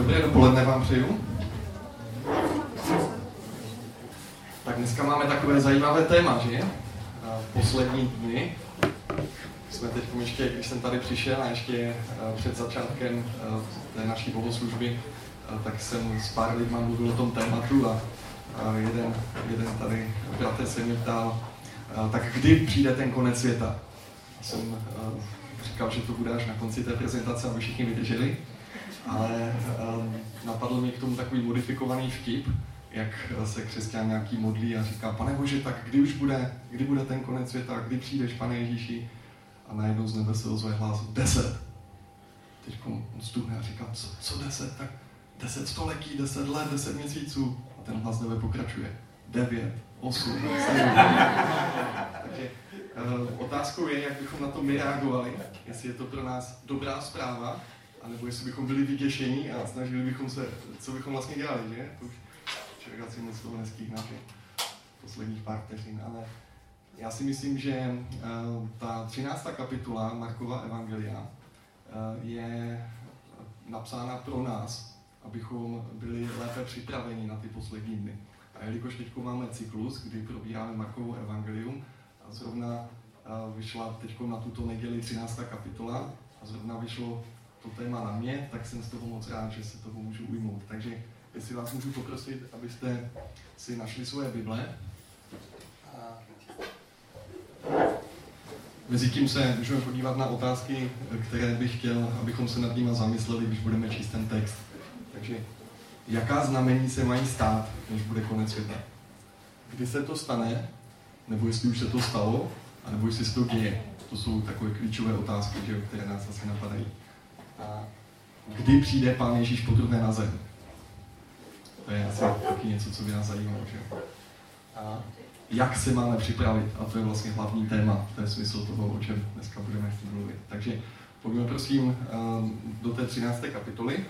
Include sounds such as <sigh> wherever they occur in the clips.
Dobré dopoledne vám přeju. Tak dneska máme takové zajímavé téma, že? Poslední dny. Jsme teď ještě, když jsem tady přišel a ještě před začátkem té naší bohoslužby, tak jsem s pár lidmi mluvil o tom tématu a jeden, jeden tady bratr se mě ptal, tak kdy přijde ten konec světa? Jsem říkal, že to bude až na konci té prezentace, aby všichni vydrželi ale um, napadl mi k tomu takový modifikovaný vtip, jak se křesťan nějaký modlí a říká, pane Bože, tak kdy už bude, kdy bude ten konec světa, kdy přijdeš, pane Ježíši? A najednou z nebe se ozve hlas, deset. Teď on stuhne a říká, co, co deset? Tak deset století, deset let, deset měsíců. A ten hlas nebe pokračuje. Devět, osm, sedm. Takže uh, otázkou je, jak bychom na to my reagovali, jestli je to pro nás dobrá zpráva, anebo jestli bychom byli vyděšení a snažili bychom se, co bychom vlastně dělali, že? To už člověk asi moc toho nestihne posledních pár vteřin, ale já si myslím, že uh, ta 13. kapitola Markova Evangelia uh, je napsána pro nás, abychom byli lépe připraveni na ty poslední dny. A jelikož teď máme cyklus, kdy probíráme Markovo Evangelium, a zrovna uh, vyšla teď na tuto neděli 13. kapitola, a zrovna vyšlo to téma na mě, tak jsem z toho moc rád, že se toho můžu ujmout. Takže jestli vás můžu poprosit, abyste si našli svoje Bible. Mezi tím se můžeme podívat na otázky, které bych chtěl, abychom se nad nimi zamysleli, když budeme číst ten text. Takže jaká znamení se mají stát, než bude konec světa? Kdy se to stane, nebo jestli už se to stalo, anebo jestli se to děje? To jsou takové klíčové otázky, že, které nás asi napadají kdy přijde Pán Ježíš druhé na zem. To je asi taky něco, co by nás zajímalo. Že? A jak se máme připravit, a to je vlastně hlavní téma, to je smysl toho, o čem dneska budeme chtít mluvit. Takže pojďme prosím ehm, do té 13. kapitoly.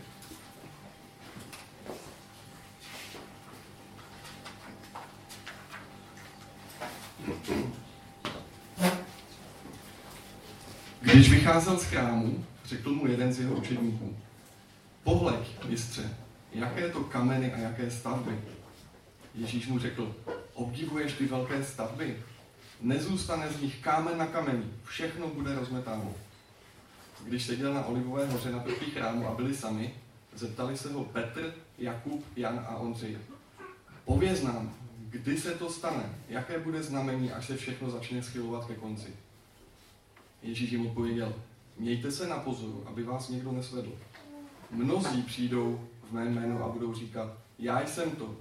Když vycházel z chrámu, řekl mu jeden z jeho učedníků, pohleď, mistře, jaké to kameny a jaké stavby. Ježíš mu řekl, obdivuješ ty velké stavby? Nezůstane z nich kámen na kameni, všechno bude rozmetáno. Když seděl na Olivové hoře naproti chrámu a byli sami, zeptali se ho Petr, Jakub, Jan a Ondřej. Pověz nám, kdy se to stane, jaké bude znamení, až se všechno začne schylovat ke konci. Ježíš jim odpověděl, Mějte se na pozoru, aby vás někdo nesvedl. Mnozí přijdou v mé jménu a budou říkat, já jsem to.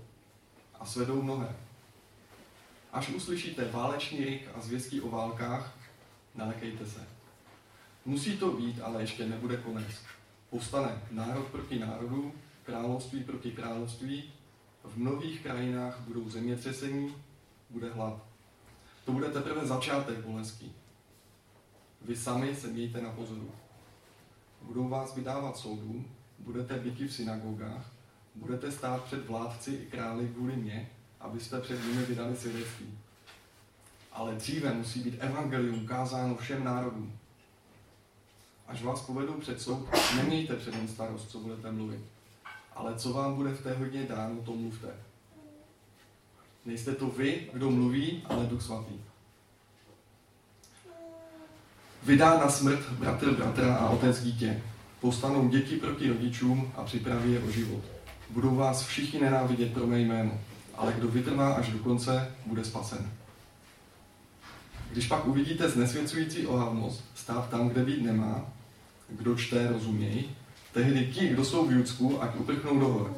A svedou mnohé. Až uslyšíte válečný rik a zvěstí o válkách, nalekejte se. Musí to být, ale ještě nebude konec. Povstane národ proti národu, království proti království, v mnohých krajinách budou zemětřesení, bude hlad. To bude teprve začátek bolestí. Vy sami se mějte na pozoru. Budou vás vydávat soudům, budete byti v synagogách, budete stát před vládci i králi kvůli mě, abyste před nimi vydali svědectví. Ale dříve musí být evangelium kázáno všem národům. Až vás povedou před soud, nemějte před ním starost, co budete mluvit. Ale co vám bude v té hodně dáno, to mluvte. Nejste to vy, kdo mluví, ale Duch Svatý. Vydá na smrt bratr bratra a otec dítě. Postanou děti proti rodičům a připraví je o život. Budou vás všichni nenávidět pro mé jméno, ale kdo vytrvá až do konce, bude spasen. Když pak uvidíte znesvěcující ohavnost stát tam, kde být nemá, kdo čte, rozuměj, tehdy ti, kdo jsou v Judsku, ať uprchnou do hor.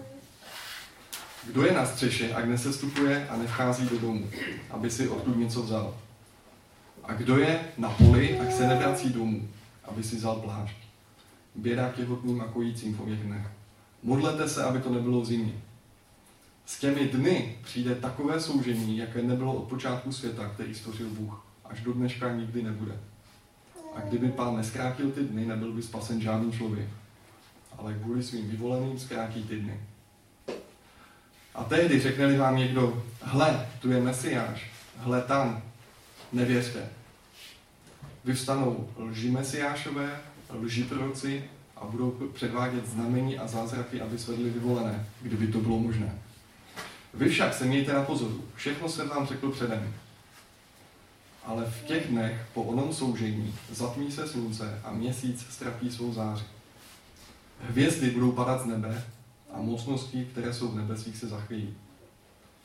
Kdo je na střeše, ať nesestupuje a nevchází do domu, aby si odtud něco vzal. A kdo je na poli, tak se nevrací domů, aby si vzal plášť. Běda těhotným a kojícím dnech. Modlete se, aby to nebylo v zimě. S těmi dny přijde takové soužení, jaké nebylo od počátku světa, který stvořil Bůh. Až do dneška nikdy nebude. A kdyby pán neskrátil ty dny, nebyl by spasen žádný člověk. Ale kvůli svým vyvoleným zkrátí ty dny. A tehdy řekne vám někdo, hle, tu je Mesiáš, hle tam, nevěřte. Vyvstanou lži mesiášové, lži proroci a a budou předvádět znamení a zázraky, aby svedli vyvolené, kdyby to bylo možné. Vy však se mějte na pozoru. Všechno jsem vám řekl předem. Ale v těch dnech po onom soužení zatmí se slunce a měsíc ztratí svou záři. Hvězdy budou padat z nebe a mocnosti, které jsou v nebesích, se zachvějí.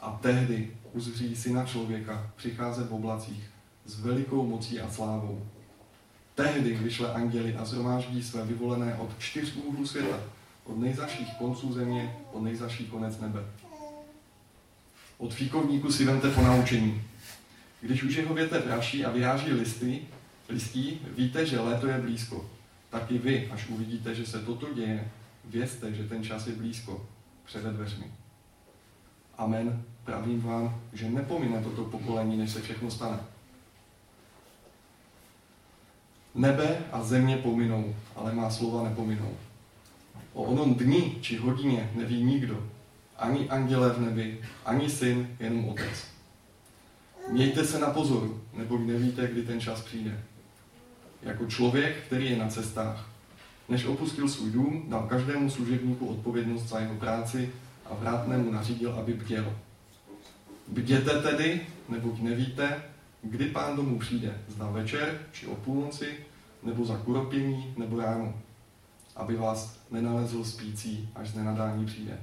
A tehdy uzří syna člověka přicházet v oblacích s velikou mocí a slávou. Tehdy vyšle anděli a zhromáždí své vyvolené od čtyř úhlů světa, od nejzaších konců země, od nejzaších konec nebe. Od fíkovníku si vemte po naučení. Když už jeho větev praší a vyráží listy, listí, víte, že léto je blízko. Tak i vy, až uvidíte, že se toto děje, vězte, že ten čas je blízko, před dveřmi. Amen. Pravím vám, že nepomine toto pokolení, než se všechno stane. Nebe a země pominou, ale má slova nepominou. O onom dni či hodině neví nikdo, ani anděle v nebi, ani syn, jenom otec. Mějte se na pozoru, nebo nevíte, kdy ten čas přijde. Jako člověk, který je na cestách, než opustil svůj dům, dal každému služebníku odpovědnost za jeho práci a vrátnému nařídil, aby bděl. Bděte tedy, neboť nevíte, kdy pán domů přijde, zda večer, či o půlnoci, nebo za kuropění, nebo ráno, aby vás nenalezl spící, až z nenadání přijde.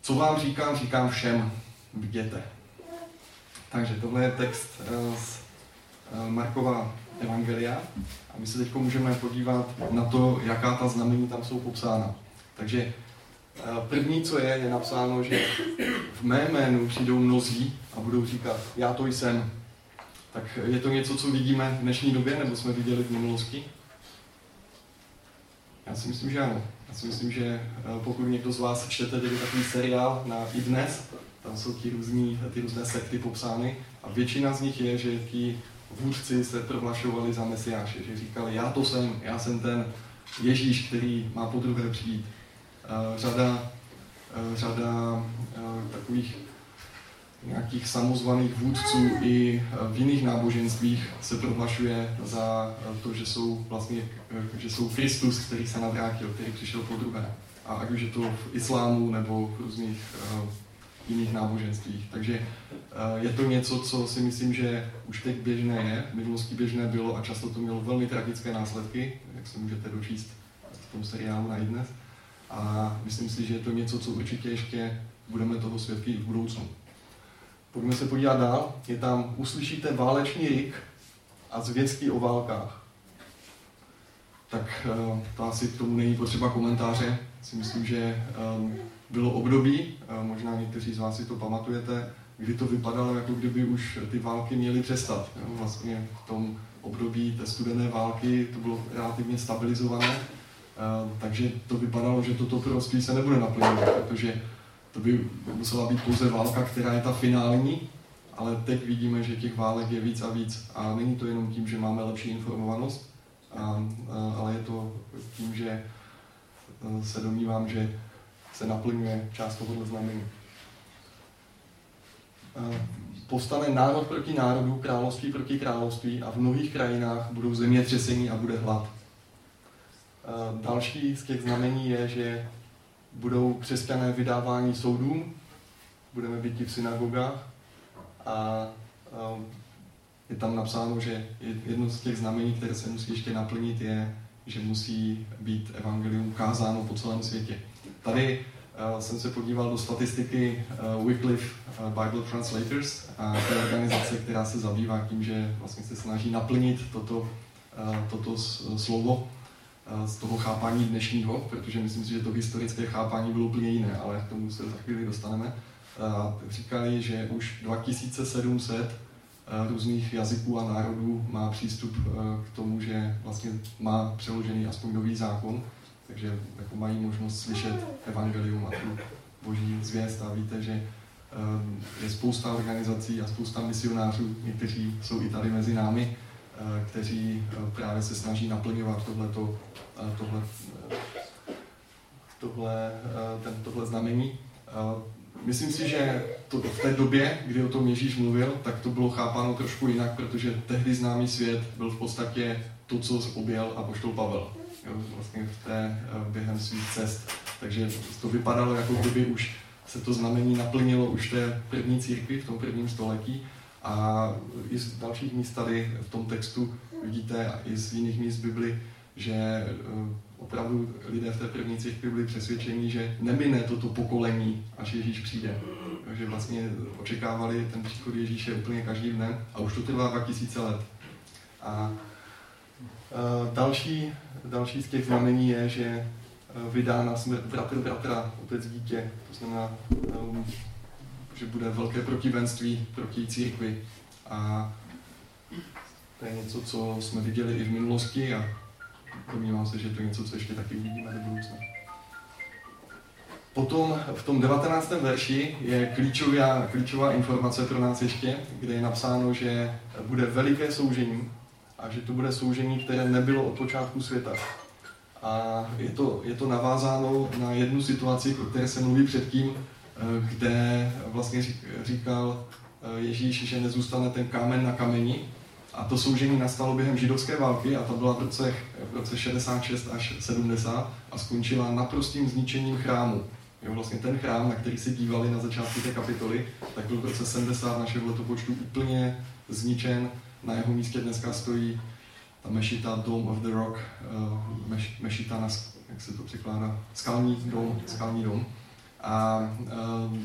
Co vám říkám, říkám všem, bděte. Takže tohle je text eh, z eh, Markova Evangelia a my se teď můžeme podívat na to, jaká ta znamení tam jsou popsána. Takže eh, první, co je, je napsáno, že v mé jménu přijdou mnozí a budou říkat, já to jsem. Tak je to něco, co vidíme v dnešní době, nebo jsme viděli v minulosti? Já si myslím, že ano. Já si myslím, že pokud někdo z vás čtete takový seriál na i dnes, tam jsou ty, různý, ty různé sekty popsány a většina z nich je, že ti vůdci se prohlašovali za mesiáše, že říkali, já to jsem, já jsem ten Ježíš, který má po druhé přijít. Řada, řada takových nějakých samozvaných vůdců i v jiných náboženstvích se prohlašuje za to, že jsou vlastně, že jsou Kristus, který se navrátil, který přišel po druhé. A ať už je to v islámu nebo v různých jiných náboženstvích. Takže je to něco, co si myslím, že už teď běžné je, v minulosti běžné bylo a často to mělo velmi tragické následky, jak se můžete dočíst v tom seriálu na dnes. A myslím si, že je to něco, co určitě ještě budeme toho svědky v budoucnu. Pojďme se podívat dál. Je tam, uslyšíte válečný rik a zvědský o válkách. Tak eh, to asi k tomu není potřeba komentáře. Si myslím, že um, bylo období, možná někteří z vás si to pamatujete, kdy to vypadalo, jako kdyby už ty války měly přestat. Vlastně v tom období té studené války to bylo relativně stabilizované, takže to vypadalo, že toto proroctví se nebude naplňovat, protože to by musela být pouze válka, která je ta finální, ale teď vidíme, že těch válek je víc a víc. A není to jenom tím, že máme lepší informovanost, ale je to tím, že se domnívám, že se naplňuje část tohoto znamení. Povstane národ proti národu, království proti království a v mnohých krajinách budou zemětřesení a bude hlad. Další z těch znamení je, že budou křesťané vydávání soudům, budeme být v synagogách a je tam napsáno, že jedno z těch znamení, které se musí ještě naplnit, je, že musí být evangelium kázáno po celém světě. Tady uh, jsem se podíval do statistiky uh, Wycliffe uh, Bible Translators, a to je organizace, která se zabývá tím, že vlastně se snaží naplnit toto, uh, toto slovo z toho chápání dnešního, protože myslím si, že to historické chápání bylo úplně jiné, ale k tomu se za chvíli dostaneme. Říkali, že už 2700 různých jazyků a národů má přístup k tomu, že vlastně má přeložený aspoň nový zákon, takže jako mají možnost slyšet evangelium a tu boží zvěst a víte, že je spousta organizací a spousta misionářů, někteří jsou i tady mezi námi, kteří eh, právě se snaží naplňovat tohleto, eh, tohle, tohle, ten, tohle znamení. Myslím si, že to, v té době, kdy o tom Ježíš mluvil, tak to bylo chápáno trošku jinak, protože tehdy známý svět byl v podstatě to, co objel a poštol Pavel. jo, vlastně v té, během svých cest. Takže to vypadalo, jako kdyby už se to znamení naplnilo už té první církvi v tom prvním století. A i z dalších míst tady v tom textu vidíte, a i z jiných míst Bibli, že eh, opravdu lidé v té první církvi byli přesvědčeni, že nemine toto pokolení, až Ježíš přijde. Takže vlastně očekávali ten příchod Ježíše úplně každým dnem a už to trvá 2000 let. A eh, další, další z těch znamení je, že eh, vydá na smrt bratr bratra, otec dítě. To znamená, že bude velké protivenství proti církvi. A to je něco, co jsme viděli i v minulosti a domnívám se, že to je něco, co ještě taky uvidíme do budoucna. Potom v tom 19. verši je klíčová, klíčová informace pro nás ještě, kde je napsáno, že bude veliké soužení a že to bude soužení, které nebylo od počátku světa. A je to, je to navázáno na jednu situaci, o které se mluví předtím, kde vlastně říkal eh, Ježíš, že nezůstane ten kámen na kameni, a to soužení nastalo během židovské války a to byla v roce, v roce 66 až 70 a skončila naprostým zničením chrámu. Jo, vlastně ten chrám, na který se dívali na začátku té kapitoly, tak byl v roce 70 našeho letopočtu úplně zničen. Na jeho místě dneska stojí ta mešita Dome of the Rock, uh, meš, mešita, na, jak se to překládá, skalní dom, skalní dom. A uh,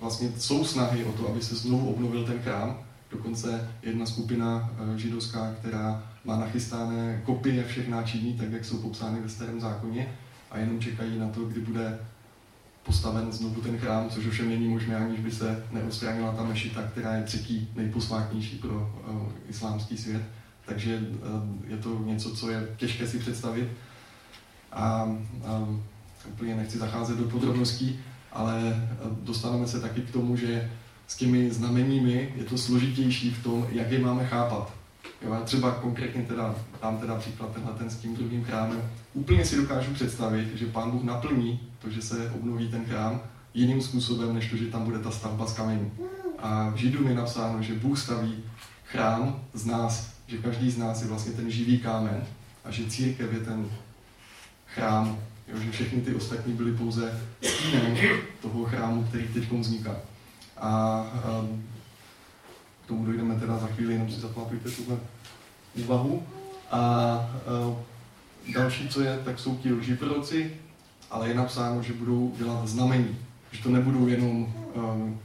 vlastně jsou snahy o to, aby se znovu obnovil ten chrám, Dokonce jedna skupina eh, židovská, která má nachystané kopie všech náčiní, tak jak jsou popsány ve starém zákoně, a jenom čekají na to, kdy bude postaven znovu ten chrám, což ovšem není možné, aniž by se neodstranila ta mešita, která je třetí nejposvátnější pro uh, islámský svět. Takže uh, je to něco, co je těžké si představit. A uh, úplně nechci zacházet do podrobností, ale dostaneme se taky k tomu, že s těmi znameními je to složitější v tom, jak je máme chápat. Jo, třeba konkrétně teda, dám teda příklad tenhle ten s tím druhým chrámem. Úplně si dokážu představit, že pán Bůh naplní to, že se obnoví ten chrám jiným způsobem, než to, že tam bude ta stavba z kamení. A v Židům je napsáno, že Bůh staví chrám z nás, že každý z nás je vlastně ten živý kámen a že církev je ten chrám, jo, že všechny ty ostatní byly pouze stínem toho chrámu, který teď vzniká. A um, k tomu dojdeme teda za chvíli, jenom si zapamatujte tuhle úvahu. A uh, další, co je, tak jsou ti lži proroci, ale je napsáno, že budou dělat znamení. Že to nebudou jenom, um,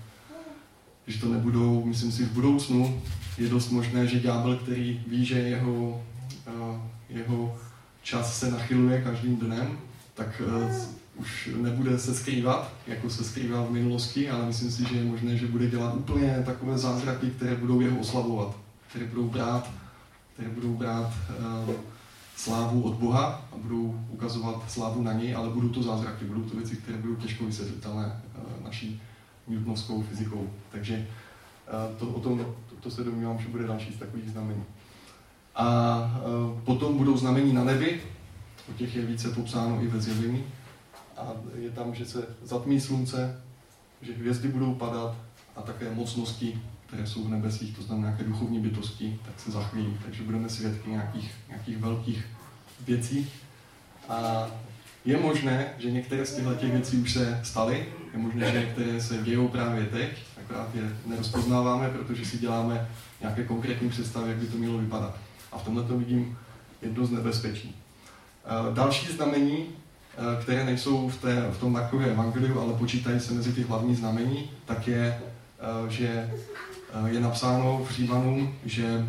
že to nebudou, myslím si, v budoucnu je dost možné, že ďábel, který ví, že jeho, uh, jeho čas se nachyluje každým dnem, tak uh, už nebude se skrývat, jako se skrýval v minulosti, ale myslím si, že je možné, že bude dělat úplně takové zázraky, které budou jeho oslavovat, které budou brát, které budou brát uh, slávu od Boha a budou ukazovat slávu na něj, ale budou to zázraky, budou to věci, které budou těžko vysvětlitelné uh, naší newtonovskou fyzikou. Takže to, o tom, to, to se domnívám, že bude další z takových znamení. A potom budou znamení na nebi, o těch je více popsáno i ve zjevení a je tam, že se zatmí slunce, že hvězdy budou padat a také mocnosti, které jsou v nebesích, to znamená nějaké duchovní bytosti, tak se zachvíjí. Takže budeme svědky nějakých, nějakých velkých věcí. A je možné, že některé z těchto těch věcí už se staly, je možné, že některé se dějou právě teď, akorát je nerozpoznáváme, protože si děláme nějaké konkrétní představy, jak by to mělo vypadat. A v tomhle to vidím jedno z nebezpečí. Další znamení Eh, které nejsou v, té, v tom Markově evangeliu, ale počítají se mezi ty hlavní znamení, tak je, eh, že eh, je napsáno v Římanům, že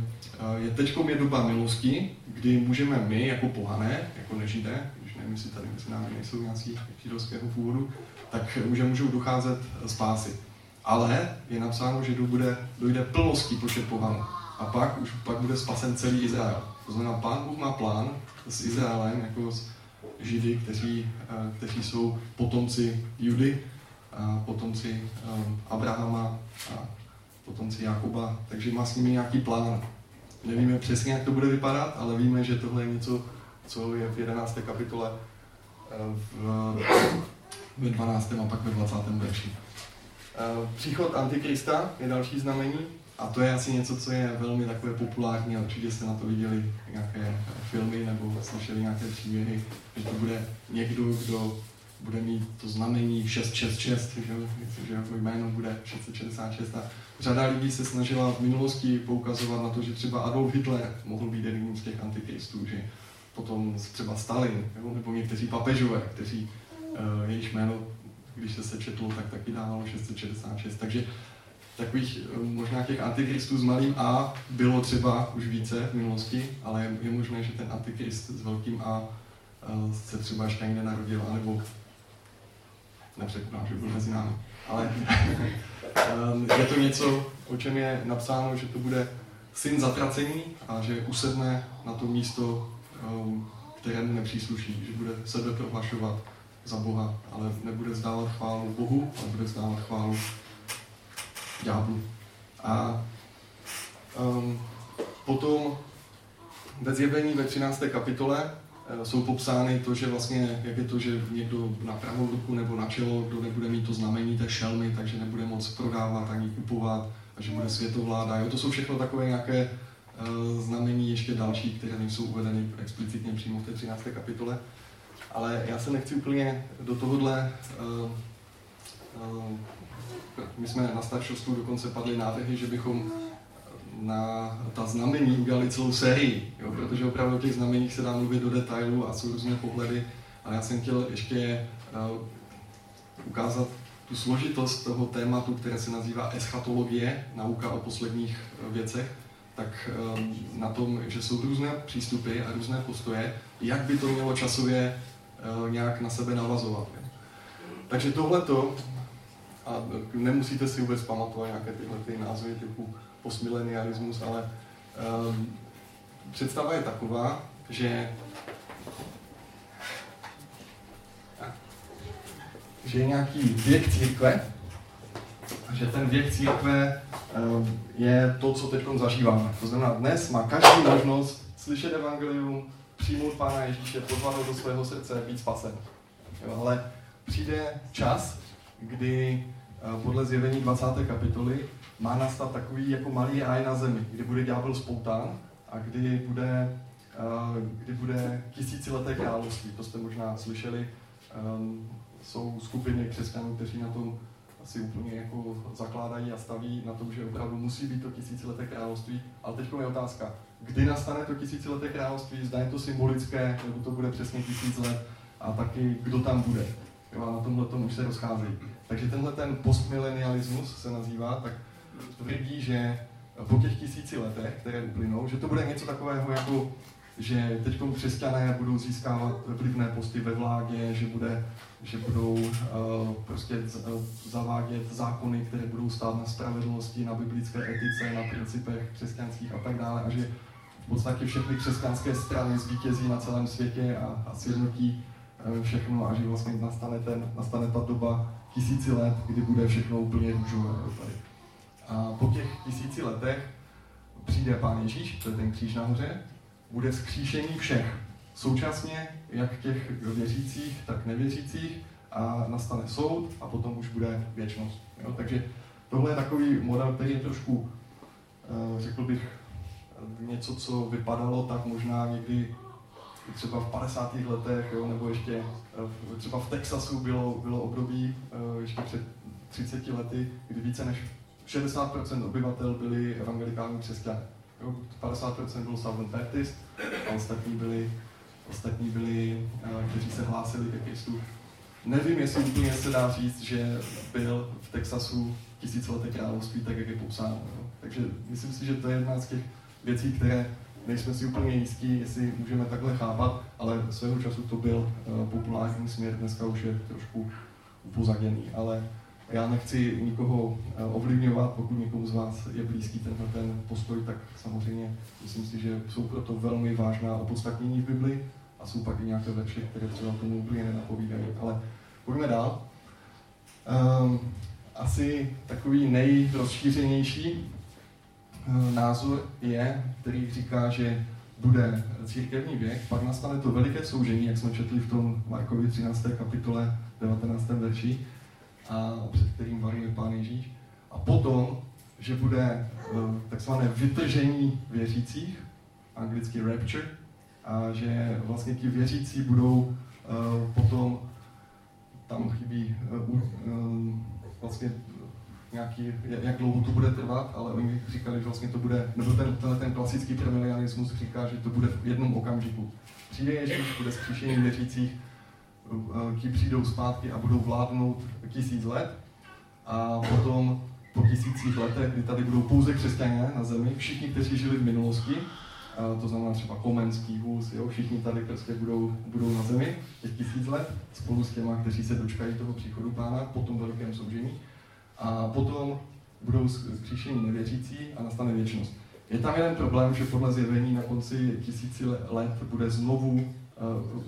je teď je doba milosti, kdy můžeme my, jako pohané, jako nežidé, když nevím, jestli tady mezi námi nejsou nějací židovského původu, tak že můžou docházet spásy. Ale je napsáno, že bude, dojde plností počet pohanů. A pak už pak bude spasen celý Izrael. To znamená, Pán Bůh má plán s Izraelem, jako s Židy, kteří, eh, kteří jsou potomci Judy, potomci um, Abrahama a potomci Jakuba, takže má s nimi nějaký plán. Nevíme přesně, jak to bude vypadat, ale víme, že tohle je něco, co je v 11. kapitole eh, v, ve 12. a pak ve 20. verši. Příchod Antikrista je další znamení A to je asi něco, co je velmi takové populární a určitě jste na to viděli nějaké filmy nebo slyšeli nějaké příběhy, že to bude někdo, kdo bude mít to znamení 666, že, že jako jméno bude 666. A řada lidí se snažila v minulosti poukazovat na to, že třeba Adolf Hitler mohl být jedním z těch antikristů, že potom třeba Stalin, nebo někteří papežové, kteří uh, jejich jméno, když se sečetlo, tak taky dávalo 666. Takže takových eh, možná těch antikristů s malým A bylo třeba už více v minulosti, ale je možné, že ten antikrist s velkým A eh, se třeba ještě ani nenarodil, anebo nepřekoná, že byl mezi námi. Ale <laughs> je to něco, o čem je napsáno, že to bude syn zatracení a že usedne na to místo, kterému nepřísluší, že bude sebe prohlašovat za Boha, ale nebude vzdávat chválu Bohu, ale bude vzdávat chválu ďáblu. A um, potom ve zjevení ve 13. kapitole uh, jsou popsány to, že vlastně, jak je to, že někdo na pravou ruku nebo na čelo, kdo nebude mít to znamení té šelmy, takže nebude moc prodávat ani kupovat, a že bude světovláda. Jo, to jsou všechno takové nějaké uh, znamení ještě další, které nejsou uvedeny explicitně přímo v té 13. kapitole. Ale já se nechci úplně do tohohle uh, uh, my jsme na staršovstvu dokonce padli návrhy, že bychom na ta znamení udělali celou sérii, jo, protože opravdu o těch znameních se dá mluvit do detailu a jsou různé pohledy, ale já jsem chtěl ještě uh, ukázat tu složitost toho tématu, které se nazývá eschatologie, nauka o posledních eh, věcech, tak um, na tom, že jsou různé přístupy a různé postoje, jak by to mělo časově nějak na sebe navazovat. Takže tohleto a nemusíte si vůbec pamatovat nějaké tyhle ty názvy typu postmilenialismus, ale um, představa je taková, že že je nějaký věk církve, a že ten věk církve um, je to, co teď zažíváme. To znamená, dnes má každý možnost slyšet evangelium, přijmout Pána Ježíše, pozvat do svého srdce, být spasen. Jo, ale přijde čas, kdy podle zjevení 20. kapitoly má nastat takový jako malý ráj na zemi, kdy bude ďábel spoután a kdy bude, eh, kdy bude tisícileté království. To jste možná slyšeli. Ehm, jsou skupiny křesťanů, kteří na tom asi úplně jako zakládají a staví na tom, že opravdu musí být to tisícileté království. Ale teď je otázka, kdy nastane to tisícileté království, zda je to symbolické, nebo to bude přesně tisíc let a taky kdo tam bude. Jo, a na tomhle tomu už se rozcházejí. Takže tenhle ten postmilenialismus se nazývá, tak tvrdí, že po těch tisíci letech, které uplynou, že to bude něco takového jako že teď křesťané budou získávat vlivné posty ve vládě, že, bude, že budou uh, prostě uh, zavádět zákony, které budou stát na spravedlnosti, na biblické etice, na principech křesťanských a tak dále a že v podstatě všechny křesťanské strany zvítězí na celém světě a, a sjednotí uh, všechno a že vlastně nastane, ten, nastane ta doba tisíci let, kdy bude všechno úplně růžové. Tady. A po těch tisíci letech přijde Pán Ježíš, to je ten kříž nahoře, bude zkříšení všech. Současně jak těch věřících, tak nevěřících a nastane soud a potom už bude věčnost. Jo? Takže tohle je takový model, který je trošku, eh, řekl bych, něco, co vypadalo tak možná někdy třeba v 50. letech, jo, nebo ještě eh, třeba v Texasu bylo, bylo období eh, ještě před 30 lety, kdy více než 60% obyvatel byli evangelikální křesťané. 50% bylo Southern Baptist a ostatní byli, ostatní byli, eh, kteří se hlásili ke Kristu. Nevím, jestli úplně se dá říct, že byl v Texasu tisícileté království, tak jak je popsáno. Takže myslím si, že to je jedna z těch věcí, které nejsme si úplně jistí, jestli můžeme takhle chápat, ale svého času to byl uh, populární směr, dneska už je trošku upozaděný, ale já nechci nikoho uh, ovlivňovat, pokud někomu z vás je blízký tenhle ten postoj, tak samozřejmě myslím si, že jsou proto velmi vážná opodstatnění v Bibli a jsou pak i nějaké verše, které třeba tomu úplně nenapovídají. Ale pojďme dál. Um, asi takový nejrozšířenější Eh, názor je, který říká, že bude církevní věk, pak nastane to veliké soužení, jak jsme četli v tom Markovi 13. kapitole 19. verši, a před kterým varuje Pán Ježíš. A potom že bude takzvané vytržení věřících, anglicky rapture, a že vlastně ti věřící budou potom, tam chybí vlastně nějaký, jak dlouho to bude trvat, ale oni říkali, že vlastně to bude, nebo ten, ten, ten klasický premilianismus říká, že to bude v jednom okamžiku. Přijde Ježíš, bude skříšení věřících, ti přijdou zpátky a budou vládnout tisíc let a potom po tisících letech, kdy tady budou pouze křesťané na zemi, všichni, kteří žili v minulosti, to znamená třeba Komenský vůz, jo, všichni tady prostě budou, budou na zemi těch tisíc let, spolu s těma, kteří se dočkají toho příchodu pána po tom velkém soužení a potom budou zkříšení nevěřící a nastane věčnost. Je tam jeden problém, že podle zjevení na konci tisíci let bude znovu uh,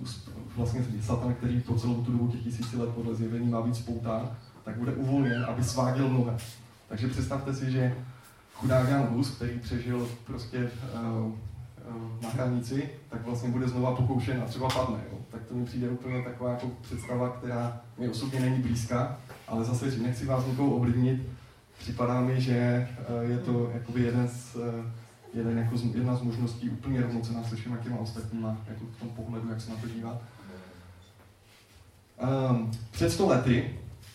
vlastně Satan, který po celou tu dobu těch tisíci let podle zjevení má být spoután, tak bude uvolněn, aby sváděl mnohé. Takže představte si, že chudák Jan Hus, který přežil prostě uh, uh, na hranici, tak vlastně bude znova pokoušen a třeba padne. Jo? Tak to mi přijde úplně taková jako představa, která mi osobně není blízká, ale zase nechci vás nikoho ovlivnit, připadá mi, že eh, je to jakoby jeden z, eh, jeden jako z, jedna z možností úplně rovnocená se všema těma ostatníma, jako v tom pohledu, jak se na to dívat. Um, před sto lety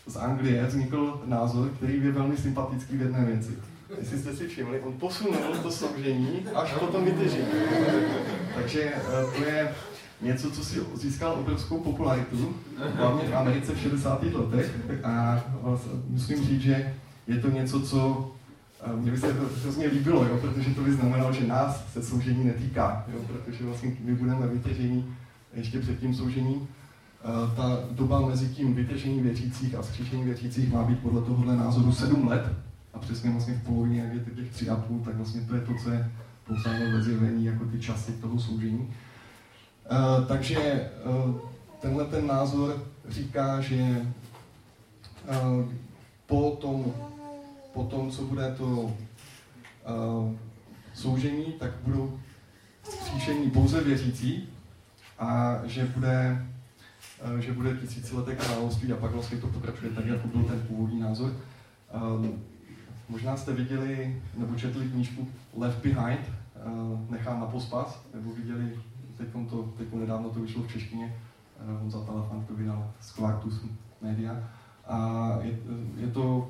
z Anglie vznikl názor, který je velmi sympatický v jedné věci. Jestli jste si všimli, on posunul to soužení až po tom vytěžení. Takže eh, to je něco, co si získal obrovskou popularitu, hlavně v Americe v 60. letech. A musím říct, že je to něco, co mě by se to hrozně líbilo, jo, protože to by znamenalo, že nás se soužení netýká, jo, protože vlastně my budeme vytěžení ještě před tím soužením. Ta doba mezi tím vytěžením věřících a zkříšením věřících má být podle tohohle názoru 7 let a přesně vlastně v polovině, jak je těch 3,5, tak vlastně to je to, co je popsáno ve zjevení jako ty časy toho soužení. Uh, takže uh, tenhle ten názor říká, že uh, po, tom, po tom, co bude to uh, soužení, tak budou zkříšení pouze věřící a že bude, uh, že bude tisícileté království a pak vlastně to pokračuje tak, jako byl ten původní názor. Uh, možná jste viděli nebo četli knížku Left Behind, uh, Nechám na pospas, nebo viděli teď to, teď nedávno to vyšlo v češtině, eh, on za telefon to vydal z Quartus Media. A je, je, to,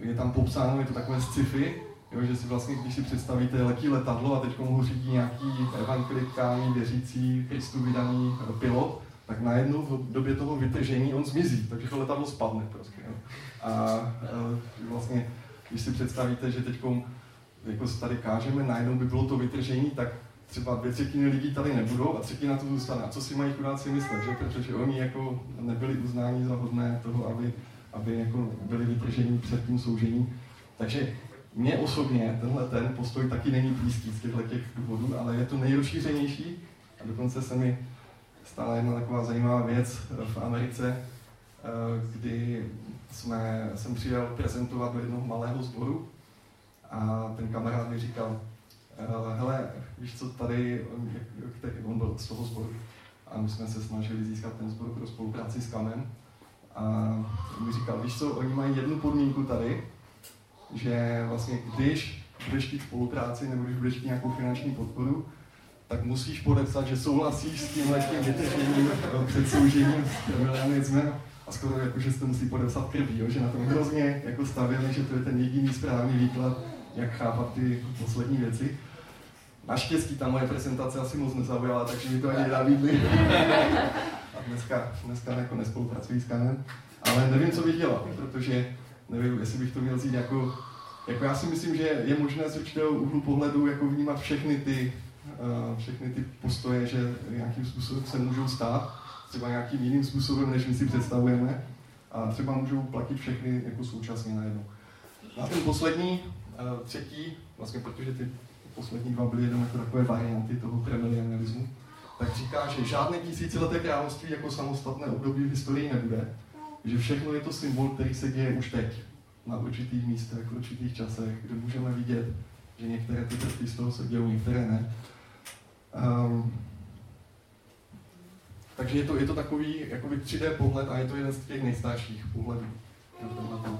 je tam popsáno, je to takové sci-fi, jo, že si vlastně, když si představíte, letí letadlo a teď mu řídí nějaký evangelikální, věřící, Kristu vydaný eh, pilot, tak najednou v době toho vytržení on zmizí, takže to letadlo spadne prostě. Jo. A, a eh, vlastně, když si představíte, že teď jako tady kážeme, najednou by bylo to vytržení, tak třeba dvě třetiny lidí tady nebudou a třetina to zůstane. A co si mají chudáci myslet, že? Protože oni jako nebyli uznáni za hodné toho, aby, aby jako byli vytrženi před tím soužením. Takže mně osobně tenhle ten postoj taky není blízký z těchto těch důvodů, ale je to nejrozšířenější a dokonce se mi stala jedna taková zajímavá věc v Americe, eh, kdy jsme, jsem přijel prezentovat do jednoho malého sboru a ten kamarád mi říkal, Hele, víš co, tady, který, on byl z toho sboru a my jsme se snažili získat ten sbor pro spolupráci s Kamem a mi říkal, víš co, oni mají jednu podmínku tady, že vlastně když budeš chtít spolupráci nebo když budeš chtít nějakou finanční podporu, tak musíš podepsat, že souhlasíš s tím letím vytečením před soužením s premilianismem a skoro jako, že to musí podepsat krví, jo? že na tom hrozně jako stavěli, že to je ten jediný správný výklad, jak chápat ty poslední věci. Naštěstí ta moje prezentace asi moc nezaujala, takže mi to ani nenabídli. A dneska, dneska jako nespolupracují s Kanem. Ale nevím, co bych dělal, protože nevím, jestli bych to měl vzít jako, jako já si myslím, že je možné z určitého úhlu pohledu jako vnímat všechny ty, uh, všechny ty postoje, že nějakým způsobem se můžou stát, třeba nějakým jiným způsobem, než my si představujeme, a třeba můžou platit všechny jako současně najednou. A ten poslední, uh, třetí, vlastně protože ty poslední dva byly jenom jako takové varianty toho premilianialismu, tak říká, že žádné tisícileté království jako samostatné období v historii nebude, že všechno je to symbol, který se děje už teď, na určitých místech, v určitých časech, kde můžeme vidět, že některé ty prvky z toho se dějou, některé ne. Um, takže je to, je to takový jakoby 3D pohled a je to jeden z těch nejstarších pohledů.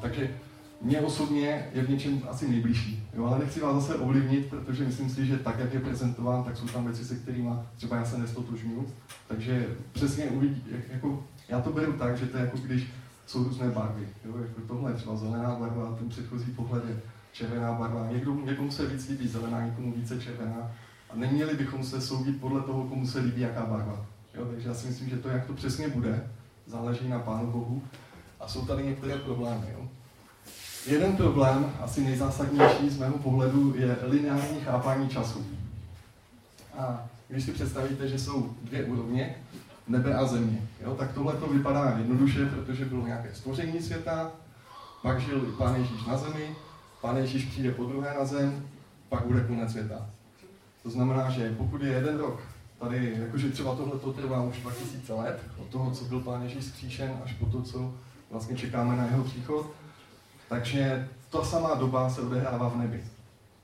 Takže mě osobně je v něčem asi nejbližší. Jo, ale nechci vás zase ovlivnit, protože myslím si, že tak, jak je prezentován, tak jsou tam věci, se kterými třeba já se nestotožňuji. Takže přesně uvidí, jak, jako, já to beru tak, že to je jako když jsou různé barvy. Jo, jako tohle je třeba zelená barva, ten předchozí pohled je červená barva. Někdo, někomu se víc líbí zelená, někomu více červená. A neměli bychom se soudit podle toho, komu se líbí jaká barva. Jo, takže já si myslím, že to, jak to přesně bude, záleží na Pánu Bohu. A jsou tady některé problémy. Jo. Jeden problém, asi nejzásadnější z mého pohledu, je lineární chápání času. A když si představíte, že jsou dvě úrovně, nebe a země, jo, tak tohle to vypadá jednoduše, protože bylo nějaké stvoření světa, pak žil Pán Ježíš na zemi, Pán Ježíš přijde po druhé na zem, pak bude konec světa. To znamená, že pokud je jeden rok, tady, jakože třeba tohle to trvá už 2000 let, od toho, co byl Pán Ježíš zkříšen, až po to, co vlastně čekáme na jeho příchod, takže ta samá doba se odehrává v nebi.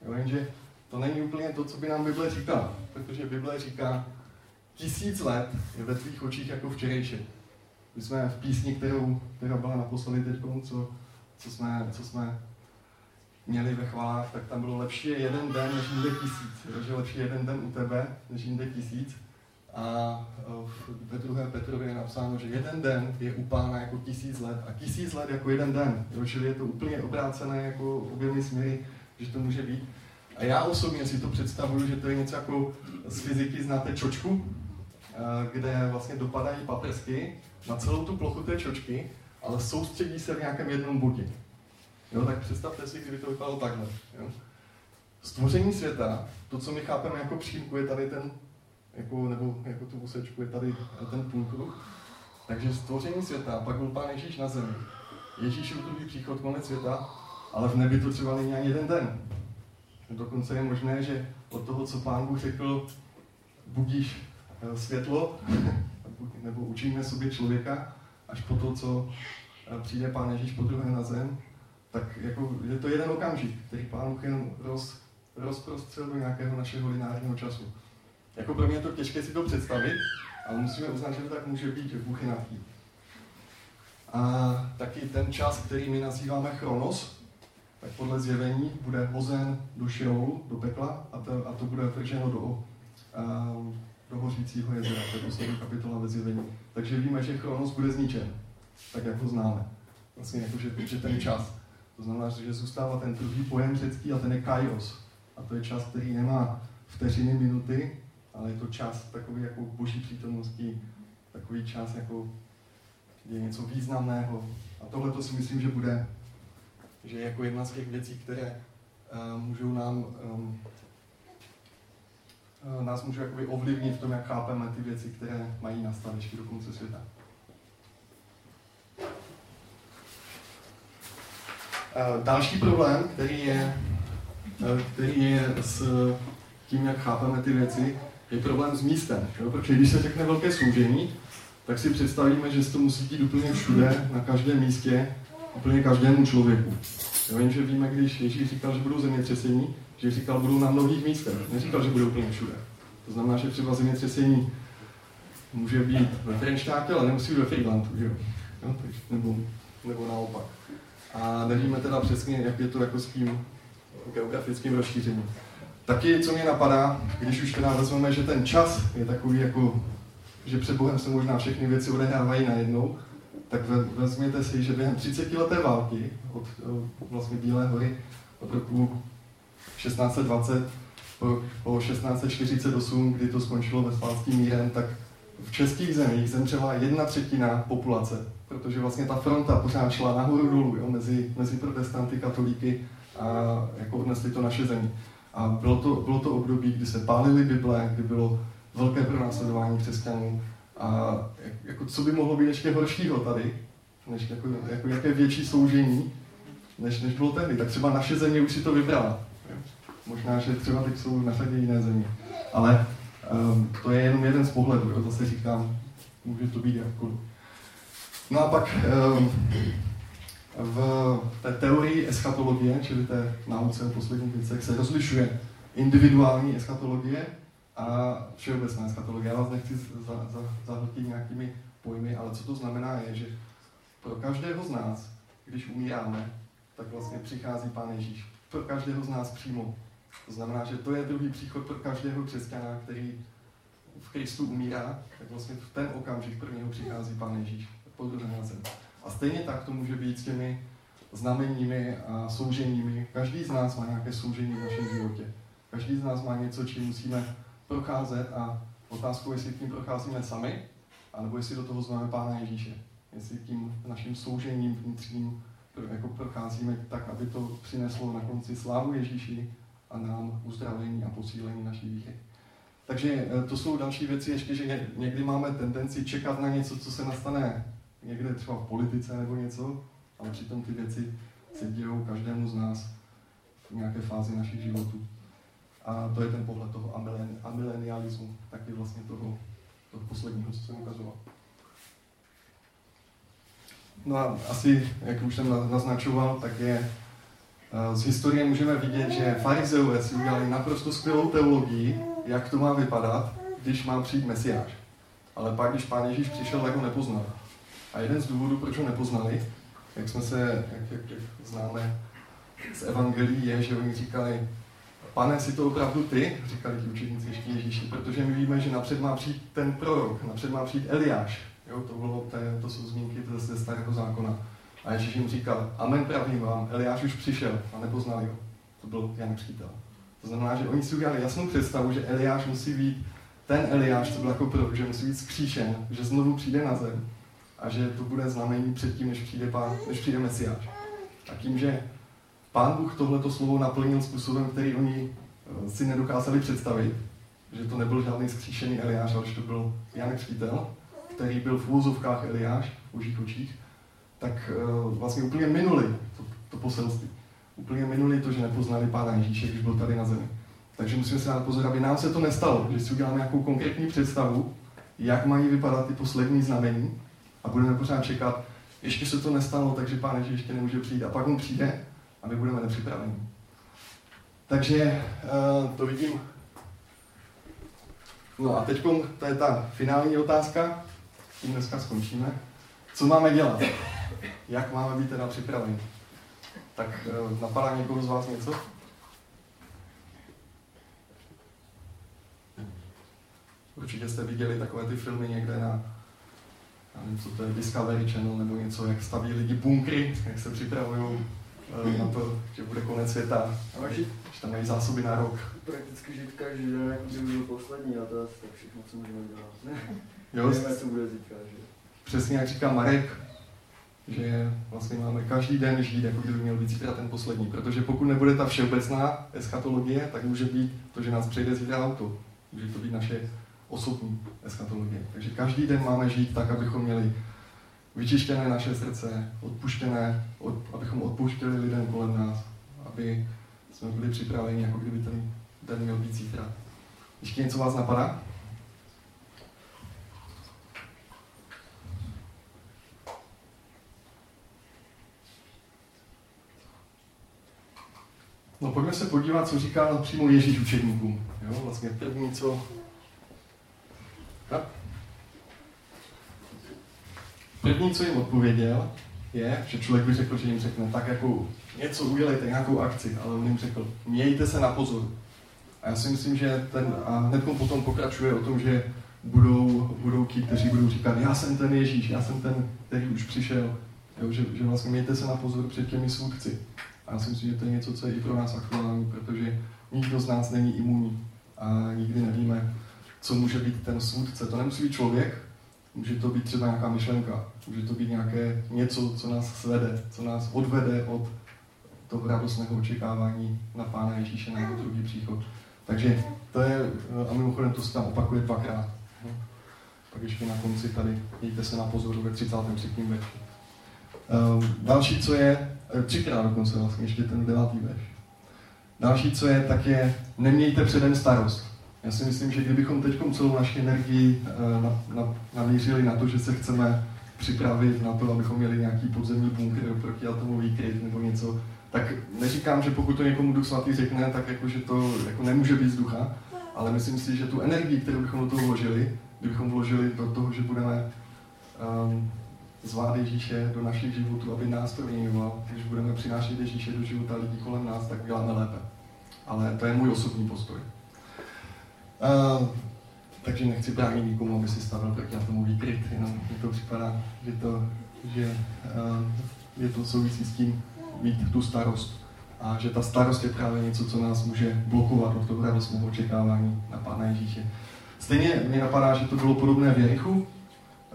Jo, jenže to není úplně to, co by nám Bible říkala, protože Bible říká, tisíc let je ve tvých očích jako včerejší. My jsme v písni, kterou, která byla naposledy teď, co, co, jsme, co jsme měli ve chválách, tak tam bylo lepší je jeden den, než jinde tisíc. Takže lepší jeden den u tebe, než jinde tisíc. A ve druhé Petrově je napsáno, že jeden den je u pána jako tisíc let a tisíc let jako jeden den. Jo, čili je to úplně obrácené jako oběmi směry, že to může být. A já osobně si to představuju, že to je něco jako z fyziky znáte čočku, kde vlastně dopadají paprsky na celou tu plochu té čočky, ale soustředí se v nějakém jednom bodě. Jo, tak představte si, kdyby to vypadalo takhle. Jo. Stvoření světa, to, co my chápeme jako přímku, je tady ten jako, nebo jako tu úsečku je tady ten půlkruh. Takže stvoření světa, pak byl Pán Ježíš na zemi. Ježíšův druhý příchod, konec světa, ale v nebi to třeba není ani jeden den. Dokonce je možné, že od toho, co Pán Bůh řekl, budíš eh, světlo, <laughs> nebo učíme sobě člověka, až po to, co eh, přijde Pán Ježíš po druhé na zem, tak jako je to jeden okamžik, který Pán Bůh jenom roz, rozprostřel do nějakého našeho lineárního času. Jako pro mě je to těžké si to představit, ale musíme uznat, že to tak může být, je nadchý. A taky ten čas, který my nazýváme chronos, tak podle zjevení bude hozen do Šeolu, do pekla, a to, a to bude vrženo do, do hořícího jezera, to je kapitola ve zjevení. Takže víme, že chronos bude zničen, tak jak ho známe. Vlastně jako, že, že ten čas. To znamená, že zůstává ten druhý pojem řecký a ten je kairos. A to je čas, který nemá vteřiny, minuty, ale je to čas takový jako boží přítomnosti, takový čas jako je něco významného. A tohle to si myslím, že bude, že je jako jedna z těch věcí, které uh, můžou nám um, uh, nás můžou jakoby ovlivnit v tom, jak chápeme ty věci, které mají nastat ještě do konce světa. Uh, další problém, který je, uh, který je s tím, jak chápeme ty věci, je problém s místem. Jo? Protože když se řekne velké soužení, tak si představíme, že se to musí dít úplně všude, na každém místě, úplně každému člověku. Jo, jenže víme, když Ježíš říkal, že budou zemětřesení, že říkal, budou na mnohých místech. Neříkal, že budou úplně všude. To znamená, že třeba zemětřesení může být ve Frenštátě, ale nemusí být ve Friedlandu, jo? jo nebo, nebo naopak. A nevíme teda přesně, jak je to jako s tím geografickým rozšířením. Taky, co mě napadá, když už teda vezmeme, že ten čas je takový jako, že před Bohem se možná všechny věci odehrávají najednou, tak vezměte si, že během 30 leté války od vlastně Bílé hory od roku 1620 po, po 1648, kdy to skončilo ve spánským mírem, tak v českých zemích zemřela jedna třetina populace, protože vlastně ta fronta pořád šla nahoru dolů, jo, mezi, mezi protestanty, katolíky a jako odnesli to naše země. A bylo to, bylo to období, kdy se pálily Bible, kdy bylo velké pronásledování křesťanů. A jako, co by mohlo být ještě horšího tady, než jako, jako jaké větší soužení, než, než bylo tehdy. Tak třeba naše země už si to vybrala. Možná, že třeba teď jsou na řadě jiné země. Ale um, to je jenom jeden z pohledů, jo? zase říkám, může to být jakkoliv. No a pak um, v té teorii eschatologie, čili té nauce o posledních věcech, se rozlišuje individuální eschatologie a všeobecná eschatologie. Já vás nechci zahltit nějakými pojmy, ale co to znamená je, že pro každého z nás, když umíráme, tak vlastně přichází Pán Ježíš. Pro každého z nás přímo. To znamená, že to je druhý příchod pro každého křesťana, který v Kristu umírá, tak vlastně v ten okamžik prvního přichází Pán Ježíš po druhé na zem. A stejně tak to může být s těmi znameními a souženími. Každý z nás má nějaké soužení v našem životě. Každý z nás má něco, čím musíme procházet a otázkou, jestli tím procházíme sami, anebo jestli do toho známe Pána Ježíše. Jestli tím naším soužením vnitřním jako procházíme tak, aby to přineslo na konci slávu Ježíši a nám uzdravení a posílení naší víry. Takže eh, to jsou další věci ještě, že někdy máme tendenci čekat na něco, co se nastane někde třeba v politice nebo něco, ale přitom ty věci se dějou každému z nás v nějaké fázi našich životů. A to je ten pohled toho amilenialismu, taky vlastně toho, toho posledního, co jsem ukazoval. No a asi, jak už jsem naznačoval, tak je eh, z historie můžeme vidět, že farizeové si udělali naprosto skvělou teologii, jak to má vypadat, když má přijít Mesiáš. Ale pak, když Pán Ježíš přišel, tak ho nepoznali. A jeden z důvodů, proč ho nepoznali, jak jsme se, jak, jak, jak známe z Evangelií, je, že oni říkali, pane, si to opravdu ty? Říkali ti učeníci ještě Ježíši, protože my víme, že napřed má přijít ten prorok, napřed má přijít Eliáš. Jo, to, bylo, to, to jsou zmínky ze starého zákona. A Ježíš jim říkal, amen pravím vám, Eliáš už přišel a nepoznali ho. To byl Jan Přítel. To znamená, že oni si udělali jasnou představu, že Eliáš musí být ten Eliáš, co byl jako prorok, že musí být zkříšen, že znovu přijde na zem a že to bude znamení předtím, než přijde, pán, než přijde Mesiáš. A tím, že pán Bůh tohleto slovo naplnil způsobem, který oni eh, si nedokázali představit, že to nebyl žádný zkříšený Eliáš, ale že to byl Jan Přítel, který byl v úzovkách Eliáš, v božích očích, tak uh, vlastně úplně minuli to, to poselství. Úplně minuli to, že nepoznali Pána Ježíše, když byl tady na zemi. Takže musíme se dát pozor, aby nám se to nestalo, že si uděláme nějakou konkrétní představu, jak mají vypadat ty poslední znamení a budeme pořád čekat, ještě se to nestalo, takže Pán Ježíš ještě nemůže přijít. A pak on přijde a my budeme nepřipraveni. Takže uh, to vidím. No a teď to je ta finální otázka tím dneska skončíme. Co máme dělat? Jak máme být teda připraveni? Tak eh, napadá někoho z vás něco? Určitě jste viděli takové ty filmy někde na, nevím, co to je, Discovery Channel nebo něco, jak staví lidi bunkry, jak se připravují eh, na to, že bude konec světa, že, že tam mají zásoby na rok. Prakticky žít každý den, jako by byl poslední a to je tak všechno, co můžeme dělat. Jo, <laughs> Nevíme, co bude zítra, že? Přesně jak říká Marek, že vlastně máme každý den žít, jako kdyby měl být zítra ten poslední. Protože pokud nebude ta všeobecná eschatologie, tak může být to, že nás přejde zítra auto. Může to být naše osobní eschatologie. Takže každý den máme žít tak, abychom měli vyčištěné naše srdce, odpuštěné, od, abychom odpuštěli lidem kolem nás, aby jsme byli připraveni, jako kdyby ten den měl být zítra. Ještě něco vás napadá? No pojďme se podívat, co říká přímo Ježíš učedníkům. Jo, vlastně první, co... Tak? První, co jim odpověděl, je, že člověk by řekl, že jim řekne tak jako něco udělejte, nějakou akci, ale on jim řekl, mějte se na pozor. A já si myslím, že ten, a hned potom pokračuje o tom, že budou, budou ti, kteří budou říkat, já jsem ten Ježíš, já jsem ten, který už přišel. Jo, že, že vlastně mějte se na pozor před těmi svůdci. A já si myslím, že to je něco, co je i pro nás aktuální, protože nikdo z nás není imunní a nikdy nevíme, co může být ten svůdce. To nemusí být člověk, může to být třeba nějaká myšlenka, může to být nějaké něco, co nás svede, co nás odvede od toho radostného očekávání na Pána Ježíše na jeho druhý příchod. Takže to je, a mimochodem to se tam opakuje dvakrát. No. Pak ještě na konci tady, mějte se na pozoru ve 33. verši. Um, další, co je, Eh, třikrát dokonce vlastně, ještě ten devátý verš. Další, co je, tak je, nemějte předem starost. Já si myslím, že kdybychom teď celou naši energii eh, na, na, namířili na to, že se chceme připravit na to, abychom měli nějaký podzemní bunkr atomový kryt nebo něco, tak neříkám, že pokud to někomu Duch Svatý řekne, tak jako, že to jako nemůže být z ducha, ale myslím si, že tu energii, kterou bychom do toho vložili, kdybychom vložili do toho, že budeme um, zvát Ježíše do našich životů, aby nás proměňoval. Když budeme přinášet Ježíše do života lidí kolem nás, tak děláme lépe. Ale to je můj osobní postoj. Uh, takže nechci bránit nikomu, aby si stavil proti tomu výkryt, jenom mi to připadá, že, to, že uh, je to souvisí s tím mít tu starost. A že ta starost je právě něco, co nás může blokovat od toho radostného očekávání na Pána Ježíše. Stejně mě napadá, že to bylo podobné v Jerichu.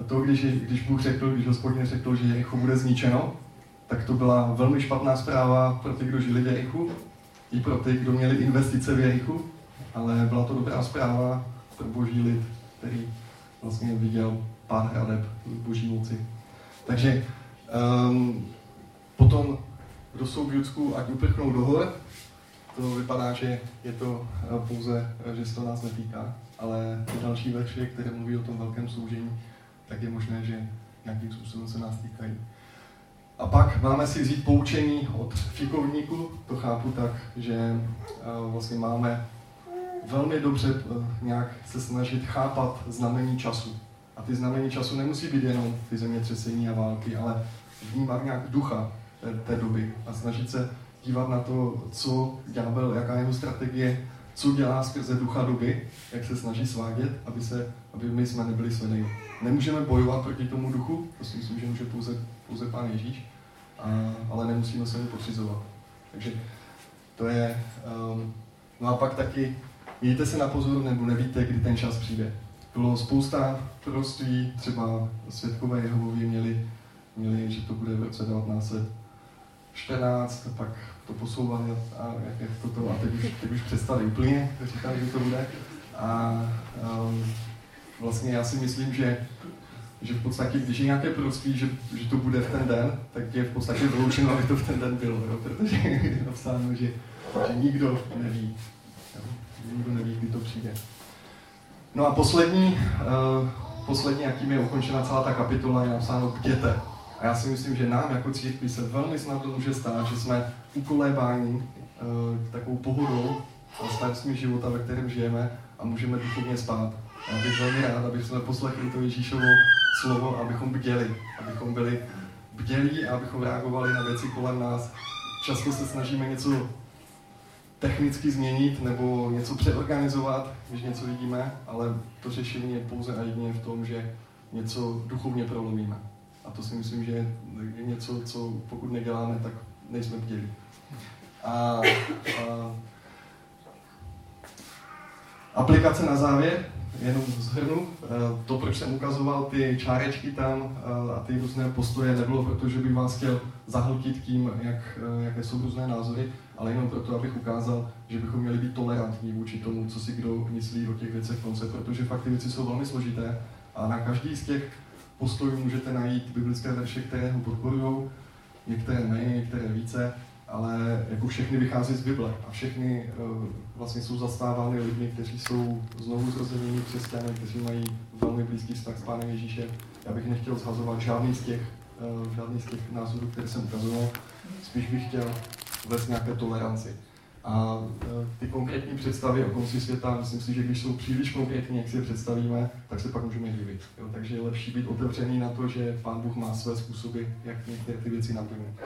A to, když, když Bůh řekl, když hospodin řekl, že Jericho bude zničeno, tak to byla velmi špatná zpráva pro ty, kdo žili v Jerichu, i pro ty, kdo měli investice v Jerichu, ale byla to dobrá zpráva pro boží lid, který vlastně viděl pár hradeb boží moci. Takže um, potom, kdo jsou v Judsku, ať uprchnou do hor, to vypadá, že je to eh, pouze, eh, že se to nás netýká, ale ty další verše, které mluví o tom velkém sloužení, tak je možné, že nějakým způsobem se nás týkají. A pak máme si vzít poučení od fikovníku, to chápu tak, že eh, vlastně máme velmi dobře nějak se snažit chápat znamení času. A ty znamení času nemusí být jenom ty zemětřesení a války, ale vnímat nějak ducha té, té doby a snažit se dívat na to, co ďábel, jaká je jeho strategie, co dělá skrze ducha doby, jak se snaží svádět, aby, se, aby my jsme nebyli svedeni. Nemůžeme bojovat proti tomu duchu, to si myslím, že může pouze, pouze Pán Ježíš, a, ale nemusíme se mu podřizovat. Takže to je... Um, no a pak taky mějte se na pozor, nebo nevíte, kdy ten čas přijde. Bylo spousta proroctví, třeba světkové Jehovovi měli, měli, že to bude v roce 1914, pak to posouvali a jak, jak to, to a teď už, teď už přestali úplně, říkali, že to bude. A um, vlastně já si myslím, že, že v podstatě, když je nějaké proroctví, že, že to bude v ten den, tak je v podstatě vyloučeno, aby to v ten den bylo, jo? protože je napsáno, že, že nikdo neví? Nikdo neví, kdy to přijde. No a poslední, uh, poslední, jakým je ukončena celá ta kapitola, je napsáno bděte. A já si myslím, že nám jako církvi se velmi snadno může stát, že jsme ukolébáni uh, takovou pohodou a stavství života, ve kterém žijeme a můžeme duchovně spát. Já bych velmi rád, aby jsme poslechli to Ježíšovo slovo, abychom bděli, abychom byli bdělí a abychom reagovali na věci kolem nás. Často se snažíme něco technicky změnit nebo něco přeorganizovat, když něco vidíme, ale to řešení je pouze a jedině v tom, že něco duchovně prolomíme. A to si myslím, že je něco, co pokud neděláme, tak nejsme bdělí. A, a aplikace na závěr, jenom zhrnu. To, proč jsem ukazoval ty čárečky tam a ty různé postoje, nebylo proto, že bych vás chtěl zahltit tím, jak, jaké jsou různé názory, ale jenom proto, abych ukázal, že bychom měli být tolerantní vůči tomu, co si kdo myslí o těch věcech v konce, protože fakt ty věci jsou velmi složité a na každý z těch postojů můžete najít biblické verše, které ho podporují, některé méně, některé více, ale jako všechny vychází z Bible a všechny uh, vlastně jsou zastávány lidmi, kteří jsou znovu zrozenými křesťany, kteří mají velmi blízký vztah s Pánem Ježíšem. Já bych nechtěl zhazovat žádný z těch, uh, žádný z těch názorů, které jsem ukazoval, spíš bych chtěl vést nějaké toleranci. A e, ty konkrétní představy o konci světa, myslím si, že když jsou příliš konkrétní, jak si je představíme, tak se pak můžeme divit. Jo? Takže je lepší být otevřený na to, že Pán Bůh má své způsoby, jak některé ty věci naplnit.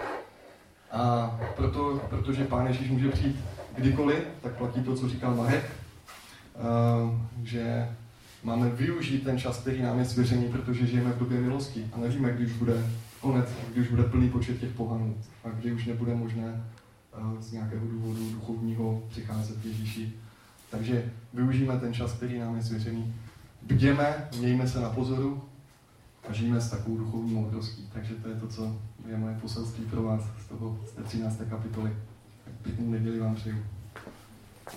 A proto, protože Pán Ježíš může přijít kdykoliv, tak platí to, co říkal Marek, že máme využít ten čas, který nám je svěřený, protože žijeme v době milosti a nevíme, když bude konec, když bude plný počet těch pohanů a kdy už nebude možné z nějakého důvodu duchovního přicházet k Ježíši. Takže využijeme ten čas, který nám je svěřený. Bděme, mějme se na pozoru a žijeme s takovou duchovní moudrostí. Takže to je to, co je moje poselství pro vás z, toho, z té 13. kapitoly. Tak pěknou neděli vám přeju.